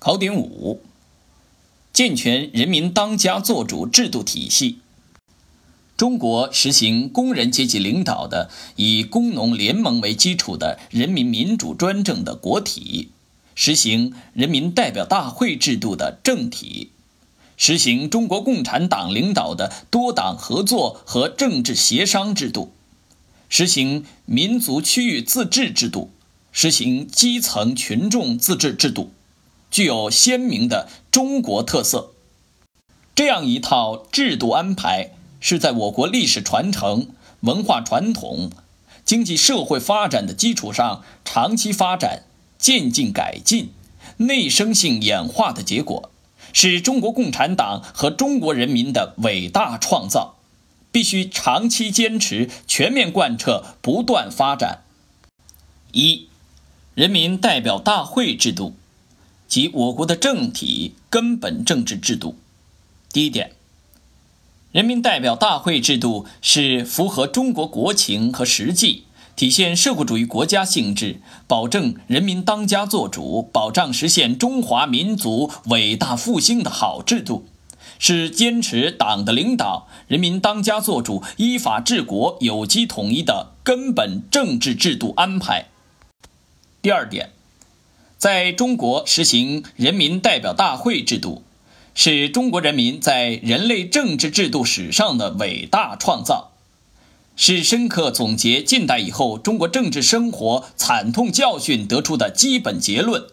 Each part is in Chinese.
考点五：健全人民当家作主制度体系。中国实行工人阶级领导的以工农联盟为基础的人民民主专政的国体，实行人民代表大会制度的政体，实行中国共产党领导的多党合作和政治协商制度，实行民族区域自治制度，实行基层群众自治制度，具有鲜明的中国特色。这样一套制度安排。是在我国历史传承、文化传统、经济社会发展的基础上长期发展、渐进改进、内生性演化的结果，是中国共产党和中国人民的伟大创造，必须长期坚持、全面贯彻、不断发展。一、人民代表大会制度，即我国的政体根本政治制度。第一点。人民代表大会制度是符合中国国情和实际，体现社会主义国家性质，保证人民当家作主，保障实现中华民族伟大复兴的好制度，是坚持党的领导、人民当家作主、依法治国、有机统一的根本政治制度安排。第二点，在中国实行人民代表大会制度。是中国人民在人类政治制度史上的伟大创造，是深刻总结近代以后中国政治生活惨痛教训得出的基本结论，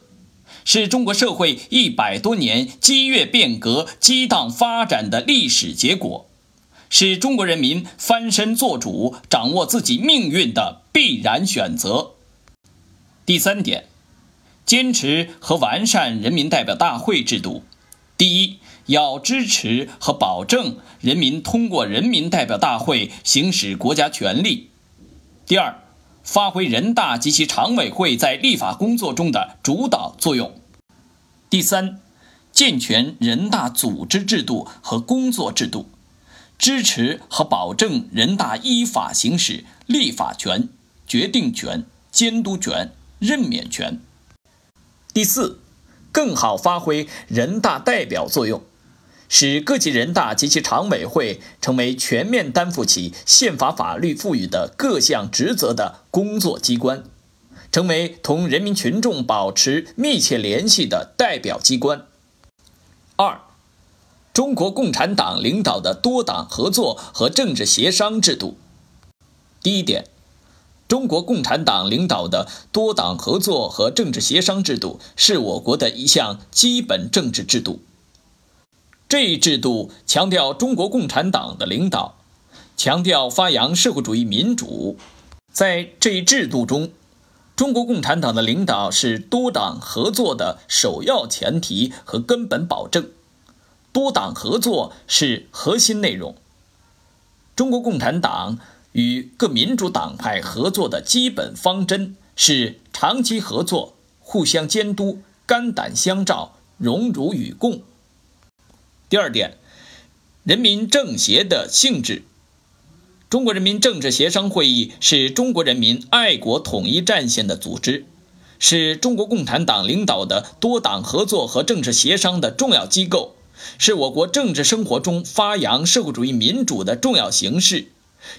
是中国社会一百多年激越变革、激荡发展的历史结果，是中国人民翻身做主、掌握自己命运的必然选择。第三点，坚持和完善人民代表大会制度。第一，要支持和保证人民通过人民代表大会行使国家权力；第二，发挥人大及其常委会在立法工作中的主导作用；第三，健全人大组织制度和工作制度，支持和保证人大依法行使立法权、决定权、监督权、任免权；第四。更好发挥人大代表作用，使各级人大及其常委会成为全面担负起宪法法律赋予的各项职责的工作机关，成为同人民群众保持密切联系的代表机关。二，中国共产党领导的多党合作和政治协商制度。第一点。中国共产党领导的多党合作和政治协商制度是我国的一项基本政治制度。这一制度强调中国共产党的领导，强调发扬社会主义民主。在这一制度中，中国共产党的领导是多党合作的首要前提和根本保证，多党合作是核心内容。中国共产党。与各民主党派合作的基本方针是长期合作、互相监督、肝胆相照、荣辱与共。第二点，人民政协的性质。中国人民政治协商会议是中国人民爱国统一战线的组织，是中国共产党领导的多党合作和政治协商的重要机构，是我国政治生活中发扬社会主义民主的重要形式。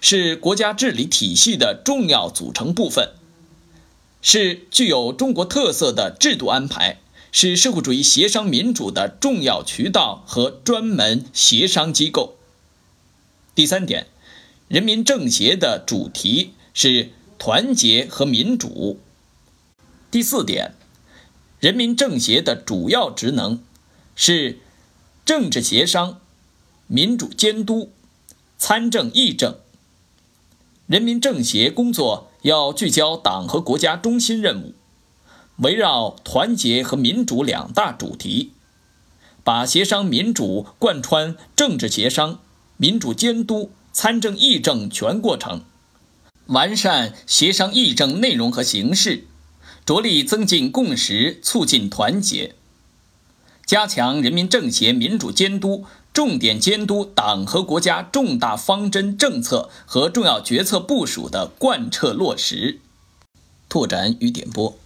是国家治理体系的重要组成部分，是具有中国特色的制度安排，是社会主义协商民主的重要渠道和专门协商机构。第三点，人民政协的主题是团结和民主。第四点，人民政协的主要职能是政治协商、民主监督、参政议政。人民政协工作要聚焦党和国家中心任务，围绕团结和民主两大主题，把协商民主贯穿政治协商、民主监督、参政议政全过程，完善协商议政内容和形式，着力增进共识，促进团结，加强人民政协民主监督。重点监督党和国家重大方针政策和重要决策部署的贯彻落实。拓展与点拨：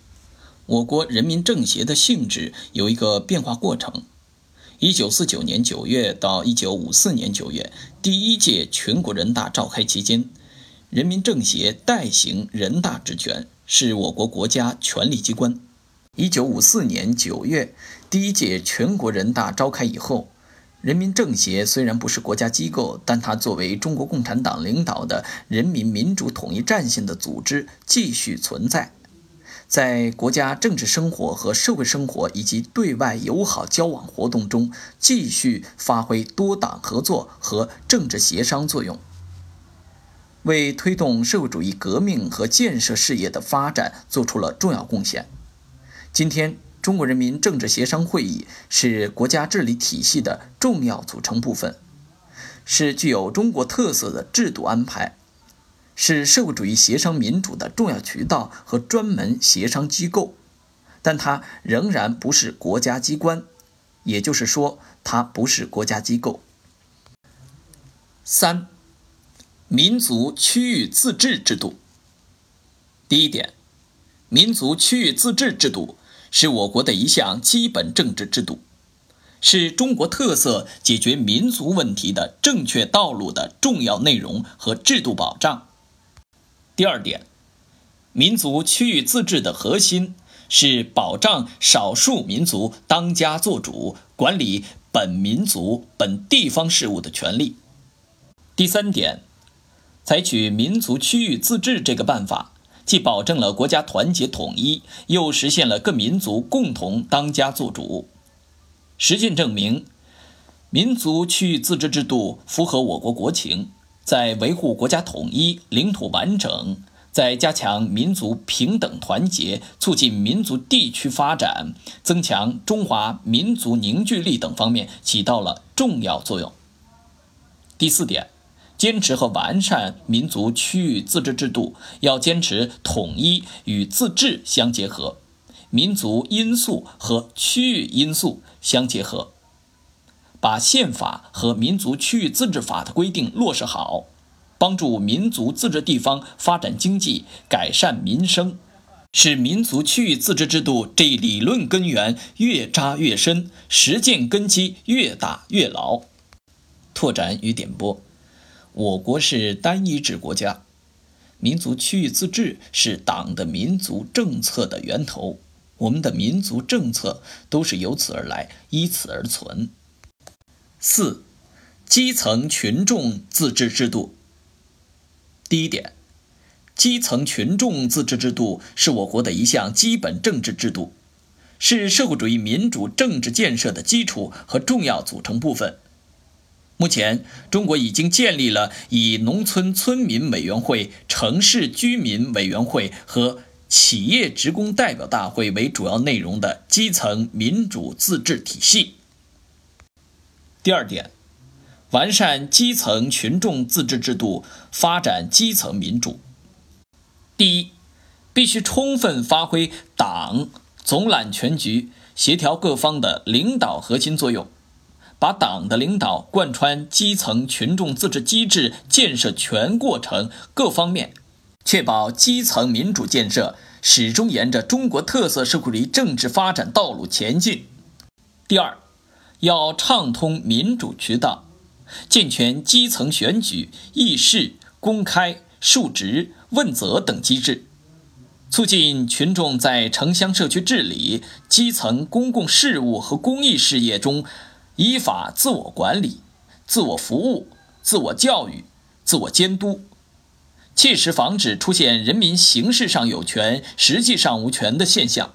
我国人民政协的性质有一个变化过程。一九四九年九月到一九五四年九月，第一届全国人大召开期间，人民政协代行人大职权，是我国国家权力机关。一九五四年九月，第一届全国人大召开以后，人民政协虽然不是国家机构，但它作为中国共产党领导的人民民主统一战线的组织继续存在，在国家政治生活和社会生活以及对外友好交往活动中继续发挥多党合作和政治协商作用，为推动社会主义革命和建设事业的发展做出了重要贡献。今天，中国人民政治协商会议是国家治理体系的重要组成部分，是具有中国特色的制度安排，是社会主义协商民主的重要渠道和专门协商机构，但它仍然不是国家机关，也就是说，它不是国家机构。三、民族区域自治制度。第一点，民族区域自治制度。是我国的一项基本政治制度，是中国特色解决民族问题的正确道路的重要内容和制度保障。第二点，民族区域自治的核心是保障少数民族当家作主、管理本民族本地方事务的权利。第三点，采取民族区域自治这个办法。既保证了国家团结统一，又实现了各民族共同当家作主。实践证明，民族区域自治制度符合我国国情，在维护国家统一、领土完整，在加强民族平等团结、促进民族地区发展、增强中华民族凝聚力等方面起到了重要作用。第四点。坚持和完善民族区域自治制度，要坚持统一与自治相结合，民族因素和区域因素相结合，把宪法和民族区域自治法的规定落实好，帮助民族自治地方发展经济、改善民生，使民族区域自治制度这一理论根源越扎越深，实践根基越打越牢。拓展与点拨。我国是单一制国家，民族区域自治是党的民族政策的源头，我们的民族政策都是由此而来，依此而存。四、基层群众自治制度。第一点，基层群众自治制度是我国的一项基本政治制度，是社会主义民主政治建设的基础和重要组成部分。目前，中国已经建立了以农村村民委员会、城市居民委员会和企业职工代表大会为主要内容的基层民主自治体系。第二点，完善基层群众自治制度，发展基层民主。第一，必须充分发挥党总揽全局、协调各方的领导核心作用。把党的领导贯穿基层群众自治机制建设全过程各方面，确保基层民主建设始终沿着中国特色社会主义政治发展道路前进。第二，要畅通民主渠道，健全基层选举、议事、公开、述职、问责等机制，促进群众在城乡社区治理、基层公共事务和公益事业中。依法自我管理、自我服务、自我教育、自我监督，切实防止出现人民形式上有权、实际上无权的现象。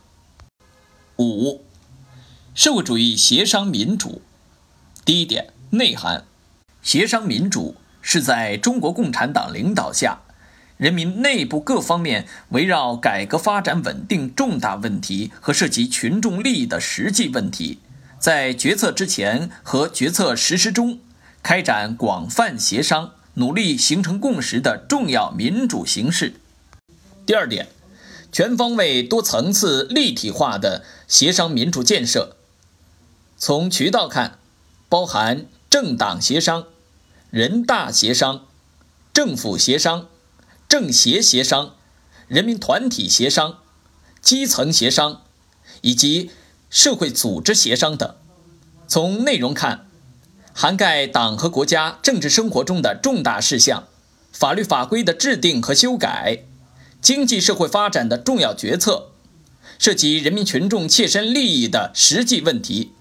五、社会主义协商民主。第一点内涵：协商民主是在中国共产党领导下，人民内部各方面围绕改革发展稳定重大问题和涉及群众利益的实际问题。在决策之前和决策实施中，开展广泛协商，努力形成共识的重要民主形式。第二点，全方位、多层次、立体化的协商民主建设。从渠道看，包含政党协商、人大协商、政府协商、政协协商、人民团体协商、基层协商、以及社会组织协商等。从内容看，涵盖党和国家政治生活中的重大事项、法律法规的制定和修改、经济社会发展的重要决策、涉及人民群众切身利益的实际问题、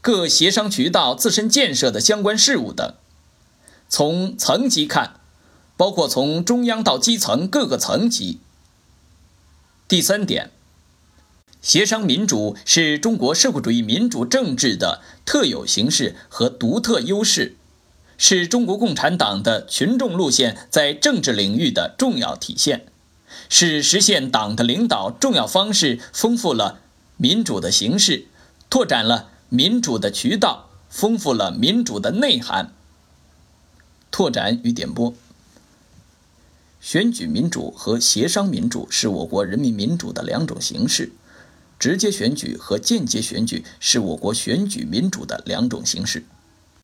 各协商渠道自身建设的相关事务等。从层级看，包括从中央到基层各个层级。第三点。协商民主是中国社会主义民主政治的特有形式和独特优势，是中国共产党的群众路线在政治领域的重要体现，是实现党的领导重要方式，丰富了民主的形式，拓展了民主的渠道，丰富了民主的内涵。拓展与点拨：选举民主和协商民主是我国人民民主的两种形式。直接选举和间接选举是我国选举民主的两种形式。